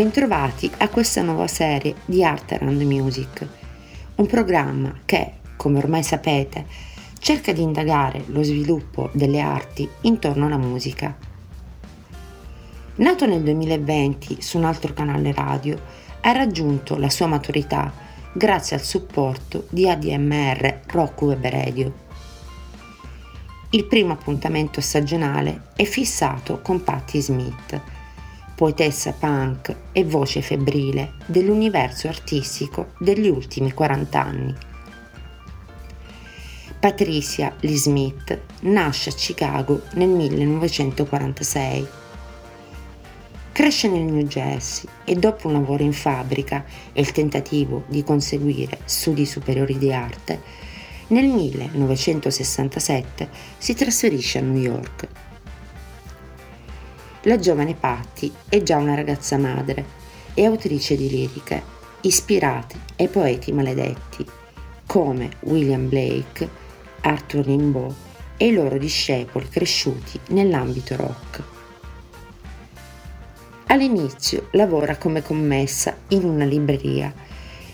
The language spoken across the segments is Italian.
Bentrovati a questa nuova serie di Art and Music, un programma che, come ormai sapete, cerca di indagare lo sviluppo delle arti intorno alla musica. Nato nel 2020 su un altro canale radio, ha raggiunto la sua maturità grazie al supporto di ADMR Rock Web Radio. Il primo appuntamento stagionale è fissato con Patti Smith, poetessa punk e voce febbrile dell'universo artistico degli ultimi 40 anni. Patricia Lee Smith nasce a Chicago nel 1946. Cresce nel New Jersey e dopo un lavoro in fabbrica e il tentativo di conseguire studi superiori di arte, nel 1967 si trasferisce a New York la giovane Patti è già una ragazza madre e autrice di liriche ispirate ai poeti maledetti come William Blake, Arthur Rimbaud e i loro discepoli cresciuti nell'ambito rock. All'inizio lavora come commessa in una libreria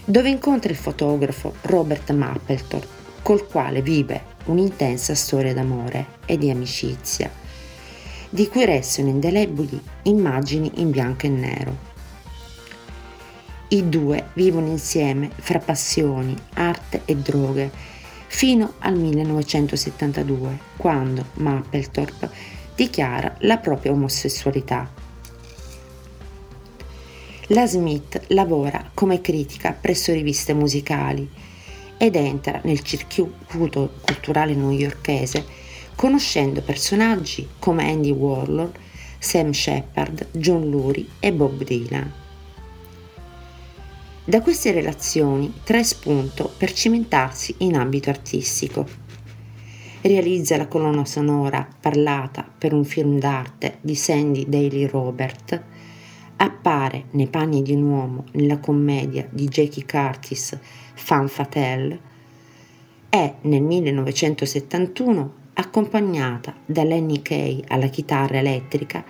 dove incontra il fotografo Robert Mapplethorpe col quale vive un'intensa storia d'amore e di amicizia di cui restano indelebili immagini in bianco e nero. I due vivono insieme fra passioni, arte e droghe fino al 1972, quando Mapplethorpe dichiara la propria omosessualità. La Smith lavora come critica presso riviste musicali ed entra nel circuito culturale newyorkese conoscendo personaggi come Andy Warhol, Sam Shepard, John Lurie e Bob Dylan. Da queste relazioni trae spunto per cimentarsi in ambito artistico. Realizza la colonna sonora parlata per un film d'arte di Sandy Daly Robert, appare nei panni di un uomo nella commedia di Jackie Curtis Fan Fatale e nel 1971 accompagnata da Lenny Kay alla chitarra elettrica,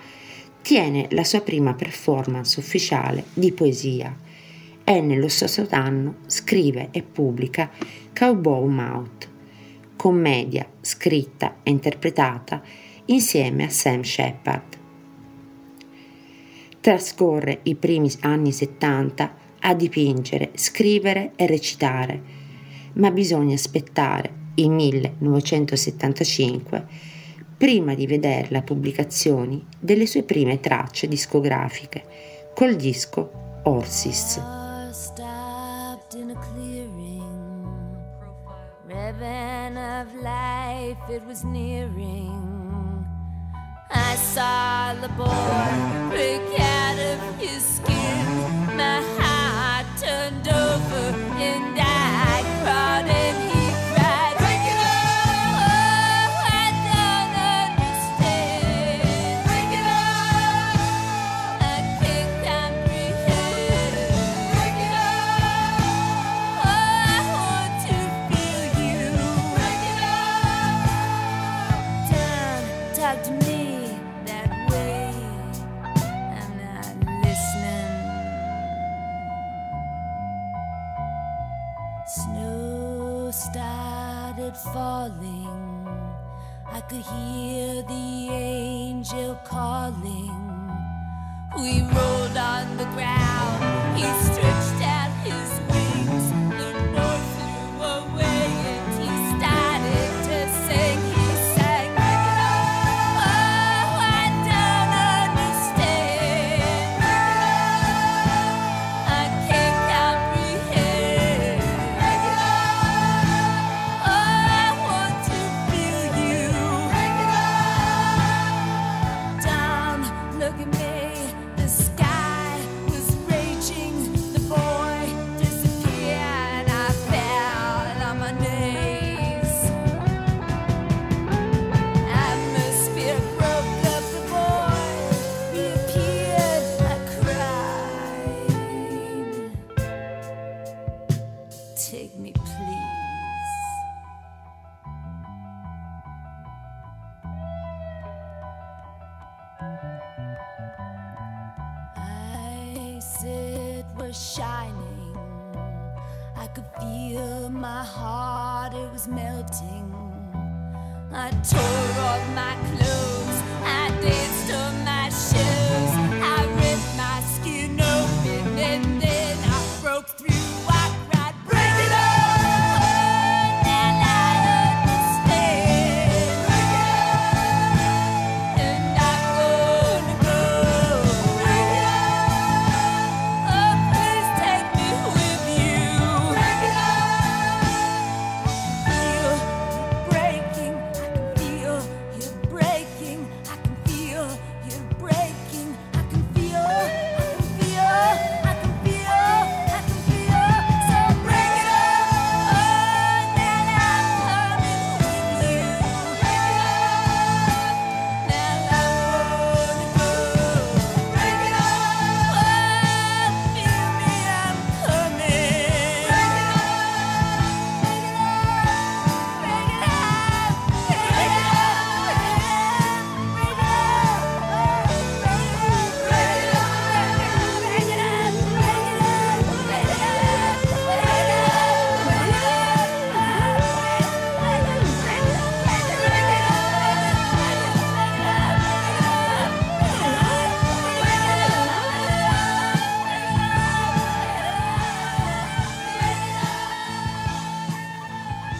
tiene la sua prima performance ufficiale di poesia e nello stesso anno scrive e pubblica Cowboy Mouth, commedia scritta e interpretata insieme a Sam Shepard. Trascorre i primi anni 70 a dipingere, scrivere e recitare, ma bisogna aspettare il 1975, prima di vedere la pubblicazione delle sue prime tracce discografiche col disco Orsis. I saw the boy break out of his skin. My heart turned over and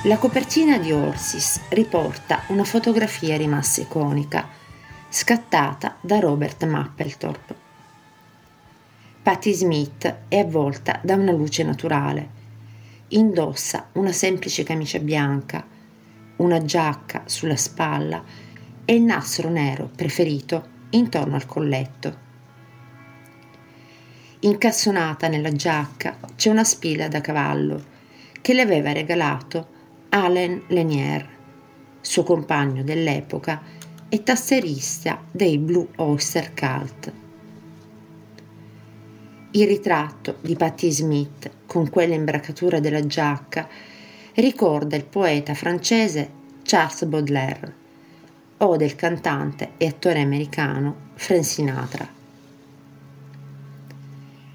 La copertina di Orsis riporta una fotografia rimasta iconica, scattata da Robert Mapplethorpe. Patti Smith è avvolta da una luce naturale. Indossa una semplice camicia bianca, una giacca sulla spalla e il nastro nero preferito intorno al colletto. Incastonata nella giacca c'è una spilla da cavallo che le aveva regalato Alain Lanier, suo compagno dell'epoca e tasserista dei Blue Oyster Cult. Il ritratto di Patti Smith con quella imbracatura della giacca ricorda il poeta francese Charles Baudelaire o del cantante e attore americano Frank Sinatra.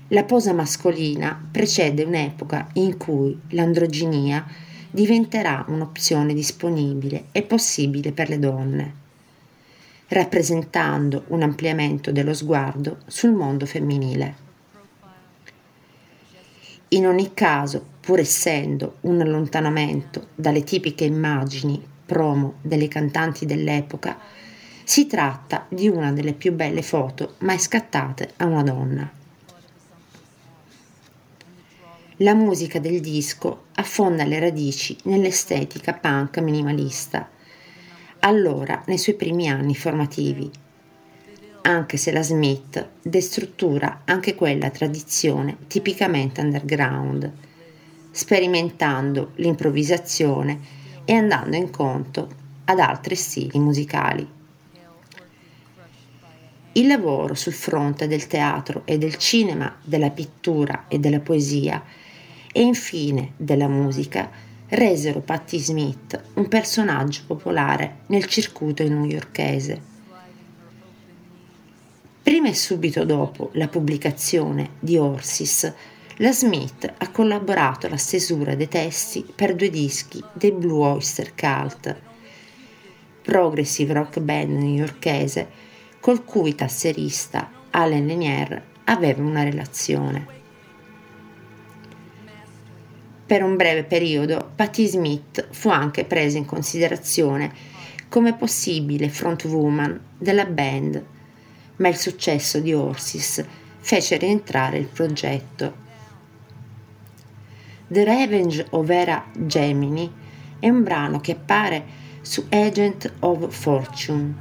La posa mascolina precede un'epoca in cui l'androginia diventerà un'opzione disponibile e possibile per le donne, rappresentando un ampliamento dello sguardo sul mondo femminile. In ogni caso, pur essendo un allontanamento dalle tipiche immagini promo delle cantanti dell'epoca, si tratta di una delle più belle foto mai scattate a una donna. La musica del disco affonda le radici nell'estetica punk minimalista, allora nei suoi primi anni formativi, anche se la Smith destruttura anche quella tradizione tipicamente underground, sperimentando l'improvvisazione e andando incontro ad altri stili musicali. Il lavoro sul fronte del teatro e del cinema, della pittura e della poesia e infine della musica resero Patti Smith un personaggio popolare nel circuito newyorkese. Prima e subito dopo la pubblicazione di Orsis, la Smith ha collaborato alla stesura dei testi per due dischi dei Blue Oyster Cult, progressive rock band newyorkese col cui tasserista Allen Lanier aveva una relazione. Per un breve periodo Patti Smith fu anche presa in considerazione come possibile frontwoman della band, ma il successo di Orsis fece rientrare il progetto. The Revenge of Vera Gemini è un brano che appare su Agent of Fortune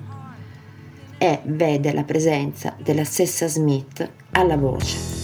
e vede la presenza della stessa Smith alla voce.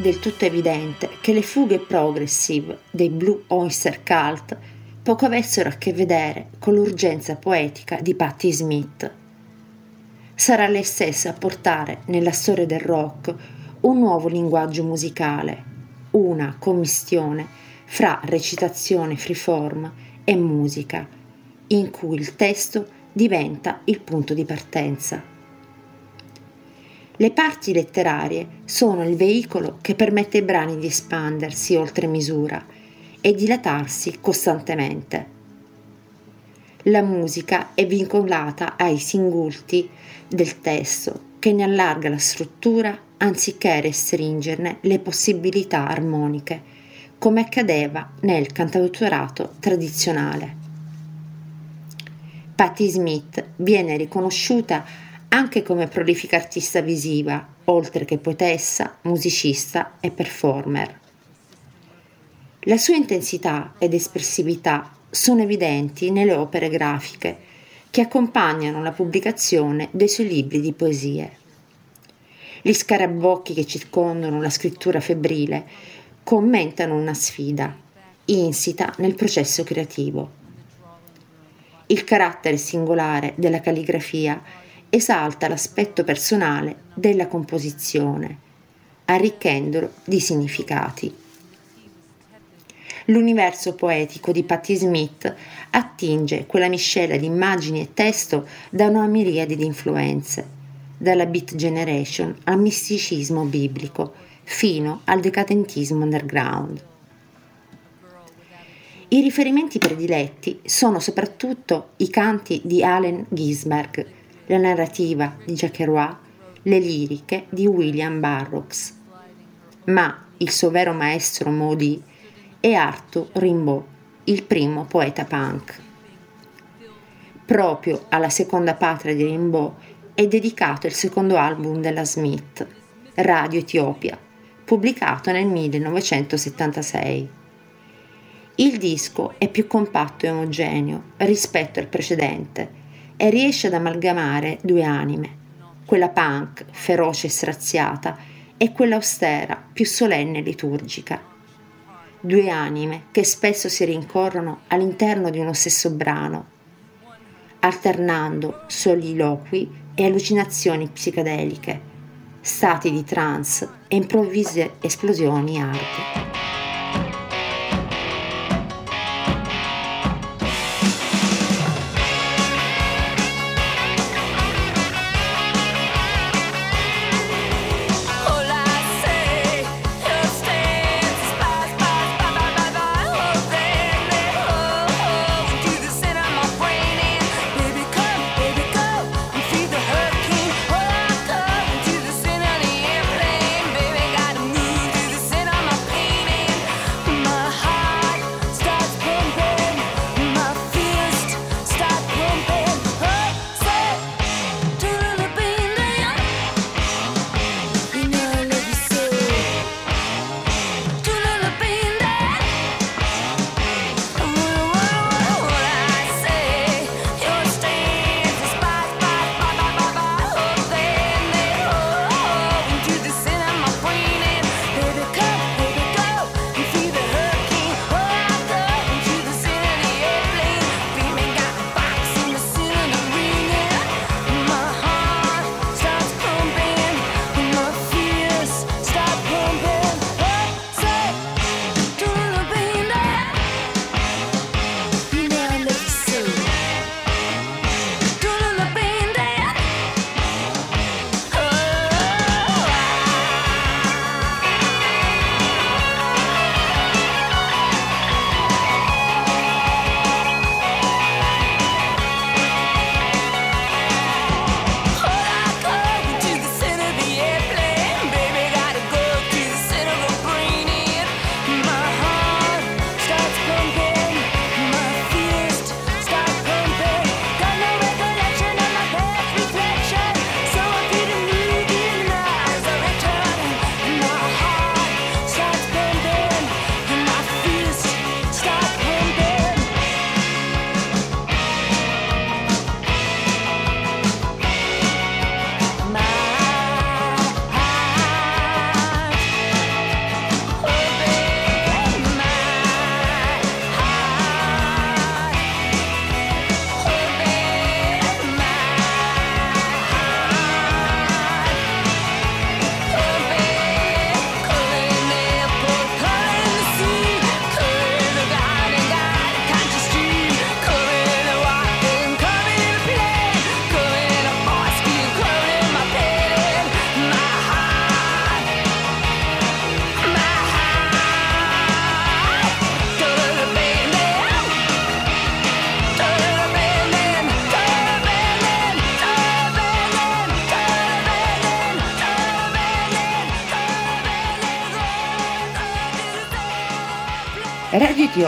Del tutto evidente che le fughe progressive dei Blue Oyster Cult poco avessero a che vedere con l'urgenza poetica di Patti Smith. Sarà lei stessa a portare nella storia del rock un nuovo linguaggio musicale, una commistione fra recitazione freeform e musica, in cui il testo diventa il punto di partenza. Le parti letterarie sono il veicolo che permette ai brani di espandersi oltre misura e dilatarsi costantemente. La musica è vincolata ai singulti del testo che ne allarga la struttura anziché restringerne le possibilità armoniche, come accadeva nel cantautorato tradizionale. Patti Smith viene riconosciuta anche come prolifica artista visiva, oltre che poetessa, musicista e performer. La sua intensità ed espressività sono evidenti nelle opere grafiche che accompagnano la pubblicazione dei suoi libri di poesie. Gli scarabocchi che circondano la scrittura febbrile commentano una sfida insita nel processo creativo. Il carattere singolare della calligrafia esalta l'aspetto personale della composizione, arricchendolo di significati. L'universo poetico di Patti Smith attinge quella miscela di immagini e testo da una miriade di influenze, dalla Beat Generation al misticismo biblico fino al decadentismo underground. I riferimenti prediletti sono soprattutto i canti di Allen Ginsberg, la narrativa di Jack Kerouac, le liriche di William Burroughs. Ma il suo vero maestro Maudie è Arthur Rimbaud, il primo poeta punk. Proprio alla seconda patria di Rimbaud è dedicato il secondo album della Smith, Radio Etiopia, pubblicato nel 1976. Il disco è più compatto e omogeneo rispetto al precedente e riesce ad amalgamare due anime, quella punk, feroce e straziata, e quella austera, più solenne e liturgica due anime che spesso si rincorrono all'interno di uno stesso brano, alternando soliloqui e allucinazioni psichedeliche, stati di trance e improvvise esplosioni arde.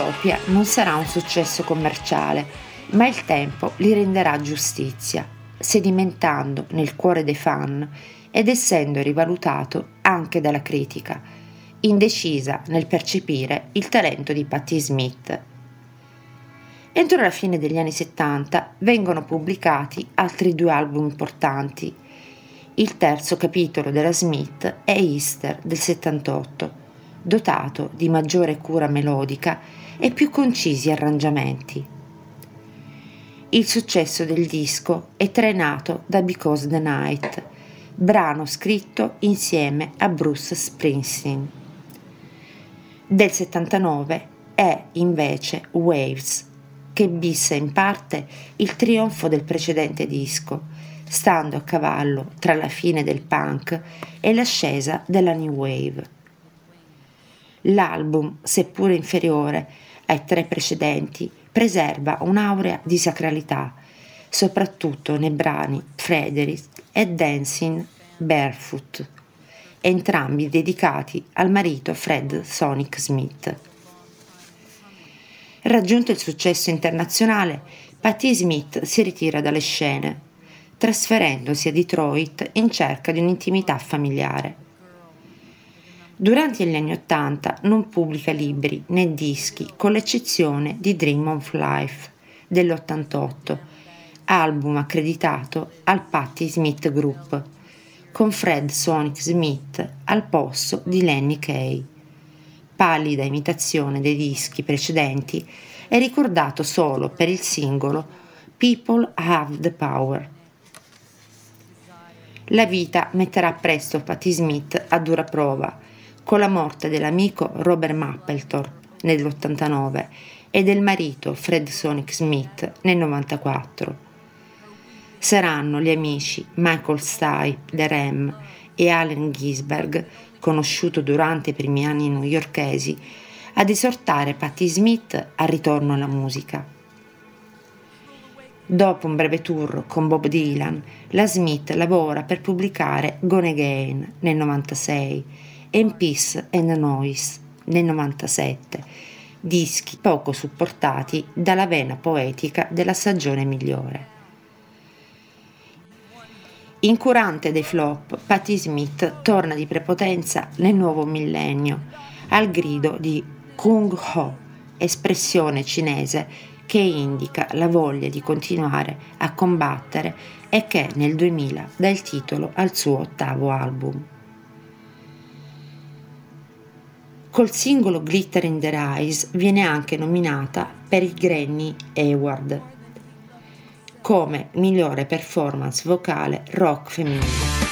Etiopia non sarà un successo commerciale, ma il tempo gli renderà giustizia, sedimentando nel cuore dei fan ed essendo rivalutato anche dalla critica, indecisa nel percepire il talento di Patti Smith. Entro la fine degli anni 70 vengono pubblicati altri due album importanti. Il terzo capitolo della Smith è Easter del 78 dotato di maggiore cura melodica e più concisi arrangiamenti. Il successo del disco è trainato da Because the Night, brano scritto insieme a Bruce Springsteen. Del 79 è invece Waves, che bissa in parte il trionfo del precedente disco, stando a cavallo tra la fine del punk e l'ascesa della new wave. L'album, seppur inferiore ai tre precedenti, preserva un'aurea di sacralità, soprattutto nei brani Frederick e Dancing Barefoot, entrambi dedicati al marito Fred Sonic Smith. Raggiunto il successo internazionale, Patti Smith si ritira dalle scene, trasferendosi a Detroit in cerca di un'intimità familiare. Durante gli anni Ottanta non pubblica libri né dischi, con l'eccezione di Dream of Life dell'88, album accreditato al Patti Smith Group, con Fred Sonic Smith al posto di Lenny Kay. Pallida imitazione dei dischi precedenti, è ricordato solo per il singolo People Have the Power. La vita metterà presto Patti Smith a dura prova con la morte dell'amico Robert Mapplethorpe nell'89 e del marito Fred Sonic Smith nel 94. Saranno gli amici Michael Stipe, The Ram e Allen Gisberg, conosciuto durante i primi anni newyorkesi, ad esortare Patti Smith al ritorno alla musica. Dopo un breve tour con Bob Dylan, la Smith lavora per pubblicare Gone Again nel 96 and Peace and Noise nel 97, dischi poco supportati dalla vena poetica della stagione migliore. Incurante dei flop, Patti Smith torna di prepotenza nel nuovo millennio, al grido di Kung Ho, espressione cinese che indica la voglia di continuare a combattere e che nel 2000 dà il titolo al suo ottavo album. Col singolo Glitter in the Eyes viene anche nominata per il Grammy Award come migliore performance vocale rock femminile.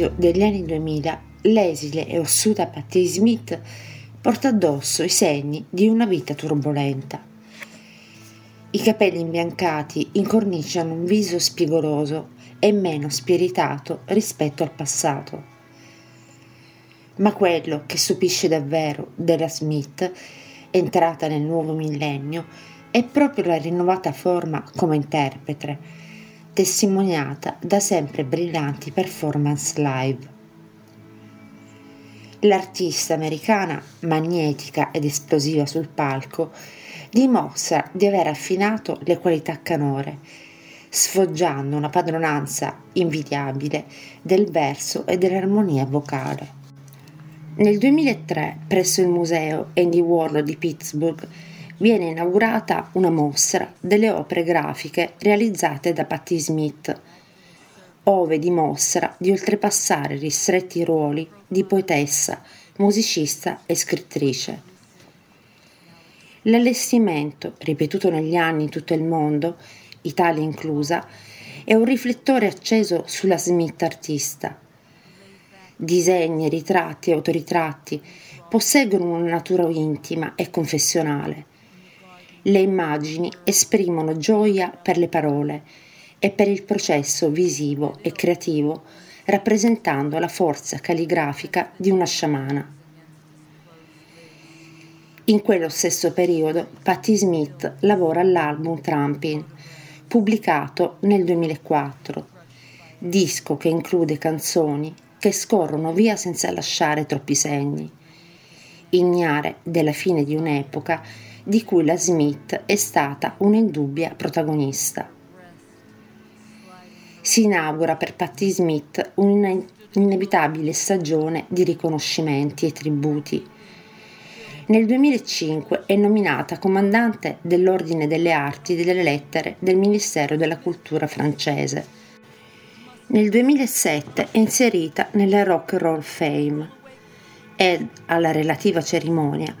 All'inizio degli anni 2000 l'esile e ossuta Patti Smith porta addosso i segni di una vita turbolenta. I capelli imbiancati incorniciano un viso spigoloso e meno spiritato rispetto al passato. Ma quello che stupisce davvero della Smith, entrata nel nuovo millennio, è proprio la rinnovata forma come interprete, testimoniata da sempre brillanti performance live. L'artista americana, magnetica ed esplosiva sul palco, dimostra di aver affinato le qualità canore, sfoggiando una padronanza invidiabile del verso e dell'armonia vocale. Nel 2003, presso il museo Andy Warhol di Pittsburgh, viene inaugurata una mostra delle opere grafiche realizzate da Patti Smith, ove dimostra di oltrepassare ristretti ruoli di poetessa, musicista e scrittrice. L'allestimento, ripetuto negli anni in tutto il mondo, Italia inclusa, è un riflettore acceso sulla Smith artista. Disegni, ritratti e autoritratti posseggono una natura intima e confessionale le immagini esprimono gioia per le parole e per il processo visivo e creativo, rappresentando la forza calligrafica di una sciamana. In quello stesso periodo Patti Smith lavora all'album Trampin, pubblicato nel 2004, disco che include canzoni che scorrono via senza lasciare troppi segni. Ignare della fine di un'epoca di cui la Smith è stata un'indubbia protagonista. Si inaugura per Patti Smith un'inevitabile stagione di riconoscimenti e tributi. Nel 2005 è nominata comandante dell'Ordine delle Arti e delle Lettere del Ministero della Cultura francese. Nel 2007 è inserita nella Rock and Roll Fame ed alla relativa cerimonia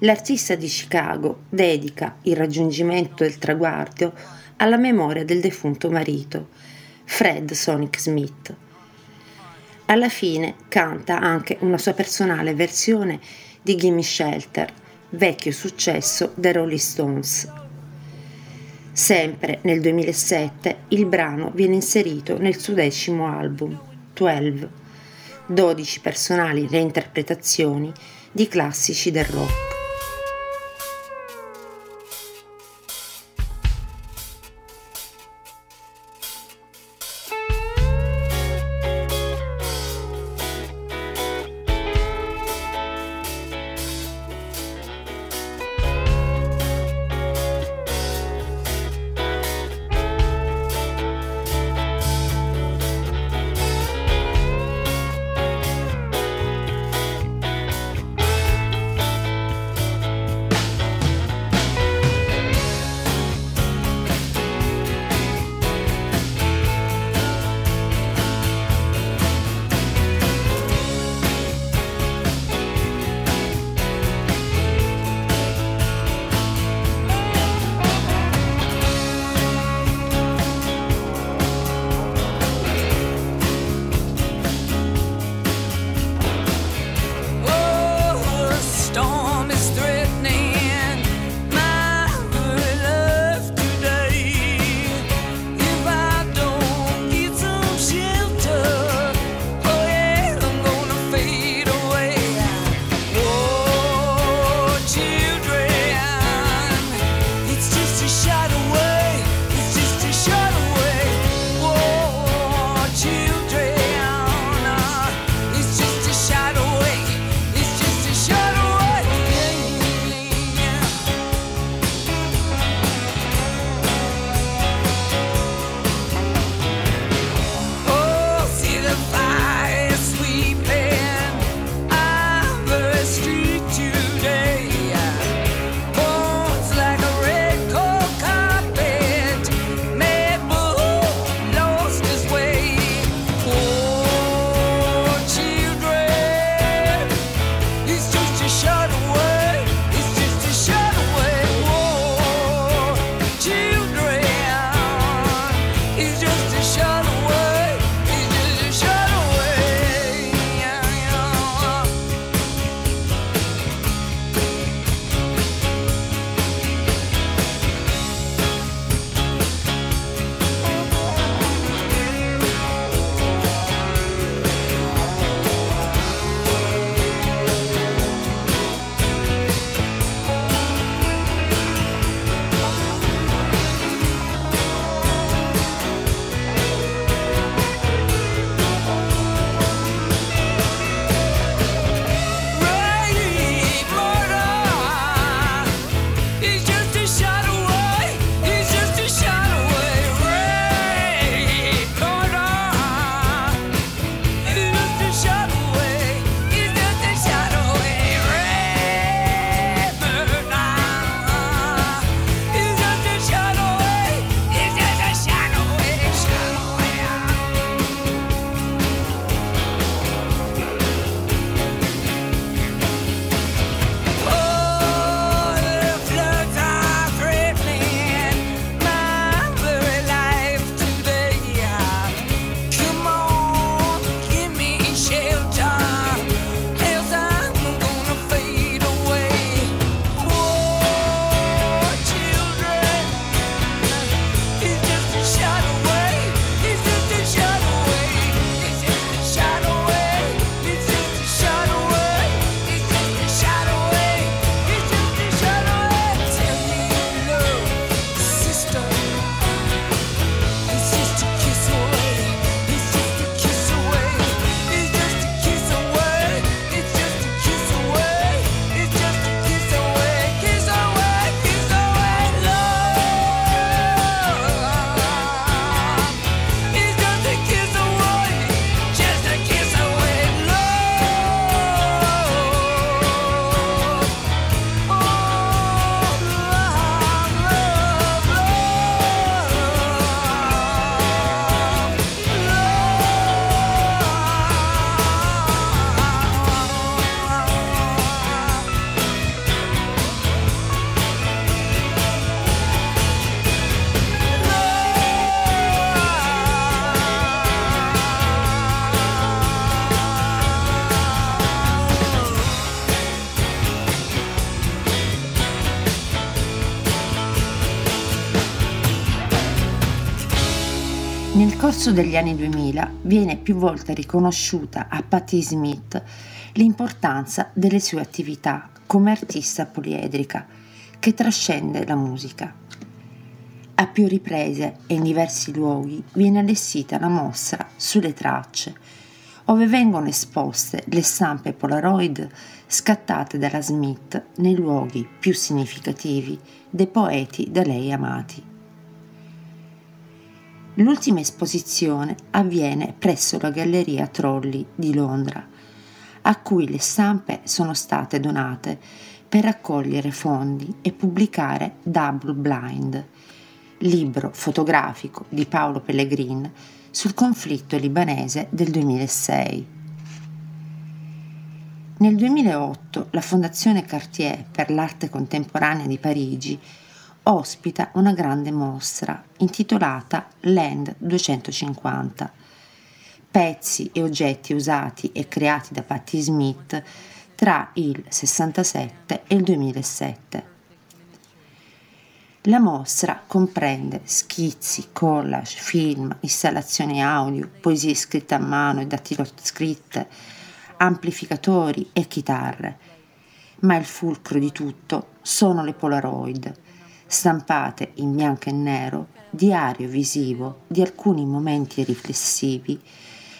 l'artista di Chicago dedica il raggiungimento del traguardo alla memoria del defunto marito, Fred Sonic Smith. Alla fine canta anche una sua personale versione di Gimme Shelter, vecchio successo dei Rolling Stones. Sempre nel 2007 il brano viene inserito nel suo decimo album, 12, 12 personali reinterpretazioni di classici del rock. He's just corso degli anni 2000 viene più volte riconosciuta a Patti Smith l'importanza delle sue attività come artista poliedrica che trascende la musica. A più riprese e in diversi luoghi viene allestita una mostra sulle tracce, dove vengono esposte le stampe Polaroid scattate dalla Smith nei luoghi più significativi dei poeti da lei amati. L'ultima esposizione avviene presso la Galleria Trolli di Londra, a cui le stampe sono state donate per raccogliere fondi e pubblicare Double Blind, libro fotografico di Paolo Pellegrin sul conflitto libanese del 2006. Nel 2008 la Fondazione Cartier per l'arte contemporanea di Parigi ospita una grande mostra intitolata Land 250. Pezzi e oggetti usati e creati da Patti Smith tra il 67 e il 2007. La mostra comprende schizzi, collage, film, installazioni audio, poesie scritte a mano e dattiloscritte, amplificatori e chitarre, ma il fulcro di tutto sono le Polaroid, stampate in bianco e nero, diario visivo di alcuni momenti riflessivi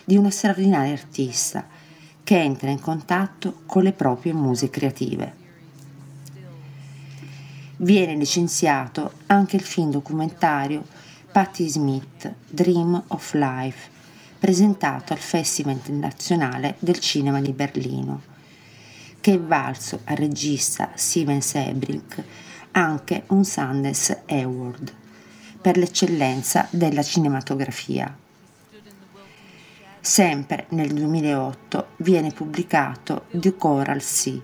di una straordinaria artista che entra in contatto con le proprie muse creative. Viene licenziato anche il film documentario Patti Smith, Dream of Life, presentato al Festival internazionale del cinema di Berlino, che è valso al regista Steven Sebrink anche un Sundance Award per l'eccellenza della cinematografia. Sempre nel 2008 viene pubblicato The Choral Sea,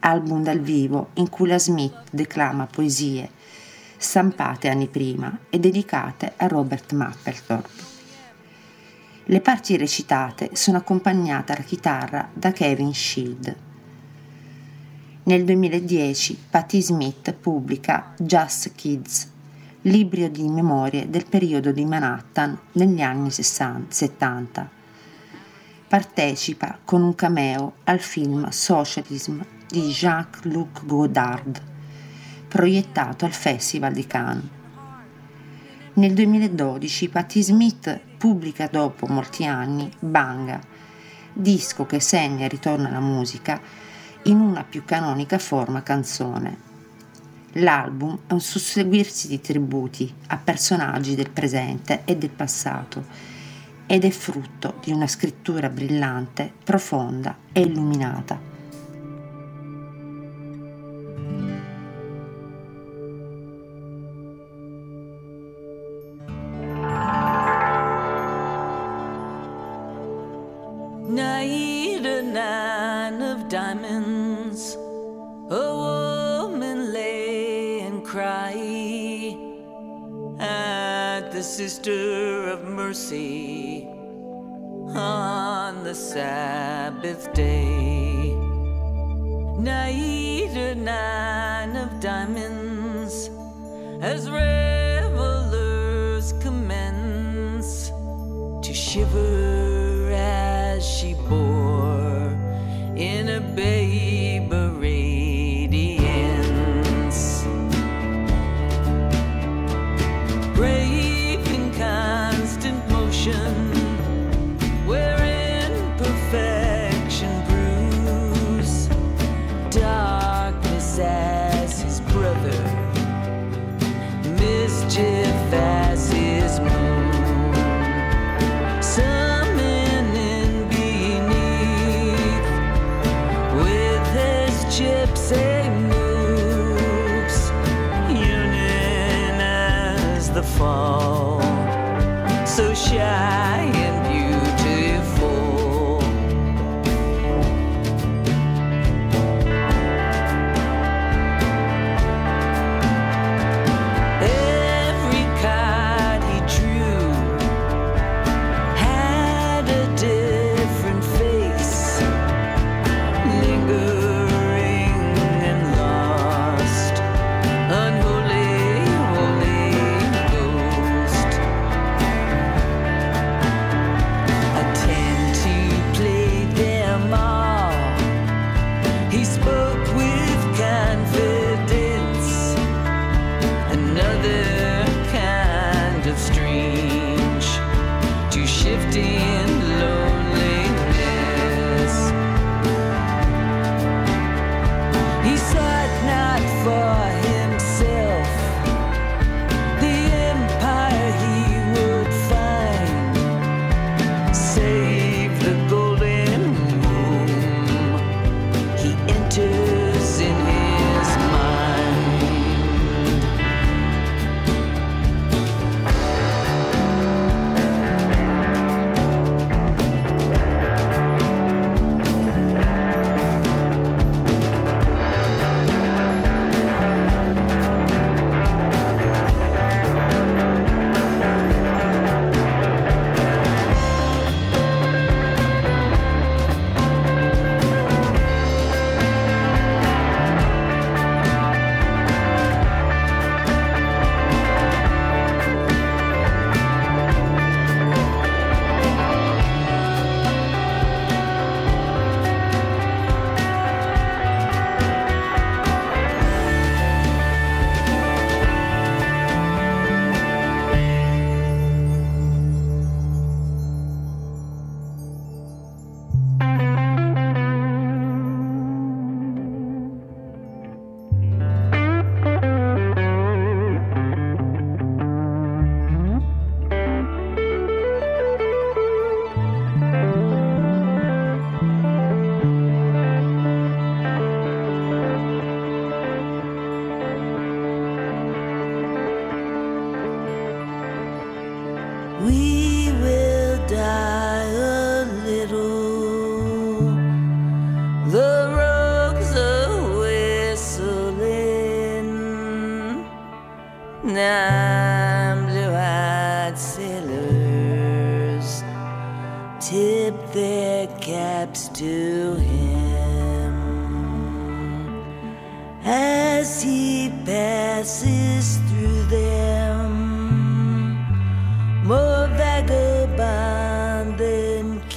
album dal vivo in cui la Smith declama poesie stampate anni prima e dedicate a Robert Mapplethorpe. Le parti recitate sono accompagnate alla chitarra da Kevin Shield. Nel 2010 Patti Smith pubblica Just Kids, libro di memorie del periodo di Manhattan negli anni 60, 70. Partecipa con un cameo al film Socialism di Jean-Luc Godard, proiettato al Festival di Cannes. Nel 2012 Patti Smith pubblica dopo molti anni Banga, disco che segna il ritorno alla musica in una più canonica forma canzone. L'album è un susseguirsi di tributi a personaggi del presente e del passato ed è frutto di una scrittura brillante, profonda e illuminata.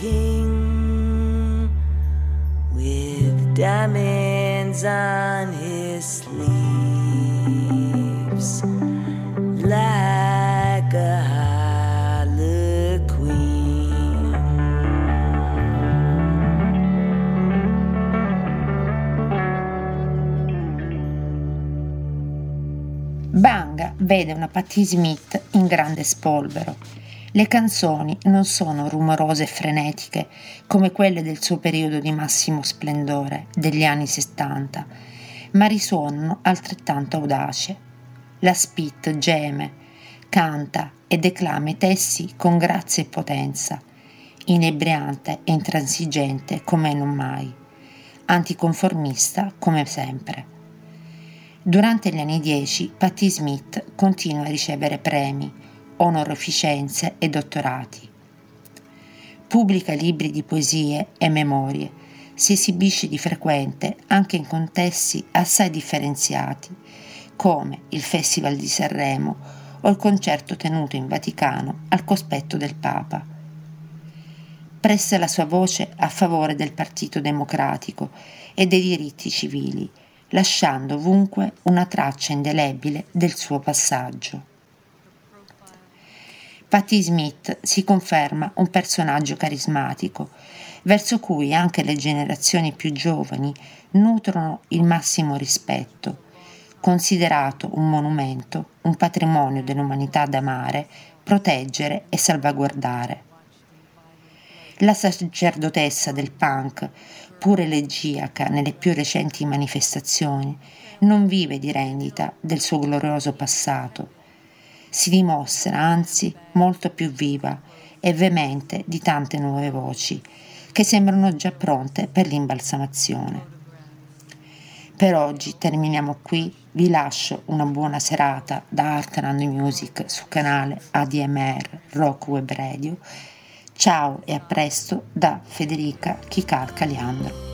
King, with diamonds on his sleeves, like a Banga vede una Patti Smith in grande spolvero. Le canzoni non sono rumorose e frenetiche come quelle del suo periodo di massimo splendore, degli anni 70, ma risuonano altrettanto audace. La Spit geme, canta e declama i testi con grazia e potenza, inebriante e intransigente come non mai, anticonformista come sempre. Durante gli anni 10 Patti Smith continua a ricevere premi, onorificenze e dottorati. Pubblica libri di poesie e memorie, si esibisce di frequente anche in contesti assai differenziati, come il Festival di Sanremo o il concerto tenuto in Vaticano al cospetto del Papa. Presta la sua voce a favore del Partito Democratico e dei diritti civili lasciando ovunque una traccia indelebile del suo passaggio. Patti Smith si conferma un personaggio carismatico, verso cui anche le generazioni più giovani nutrono il massimo rispetto, considerato un monumento, un patrimonio dell'umanità da amare, proteggere e salvaguardare. La sacerdotessa del punk pur elegiaca nelle più recenti manifestazioni, non vive di rendita del suo glorioso passato. Si dimostra, anzi, molto più viva e veemente di tante nuove voci che sembrano già pronte per l'imbalsamazione. Per oggi terminiamo qui, vi lascio una buona serata da Art and Music sul canale ADMR Rock Web Radio Ciao e a presto da Federica Chicar Caliandro.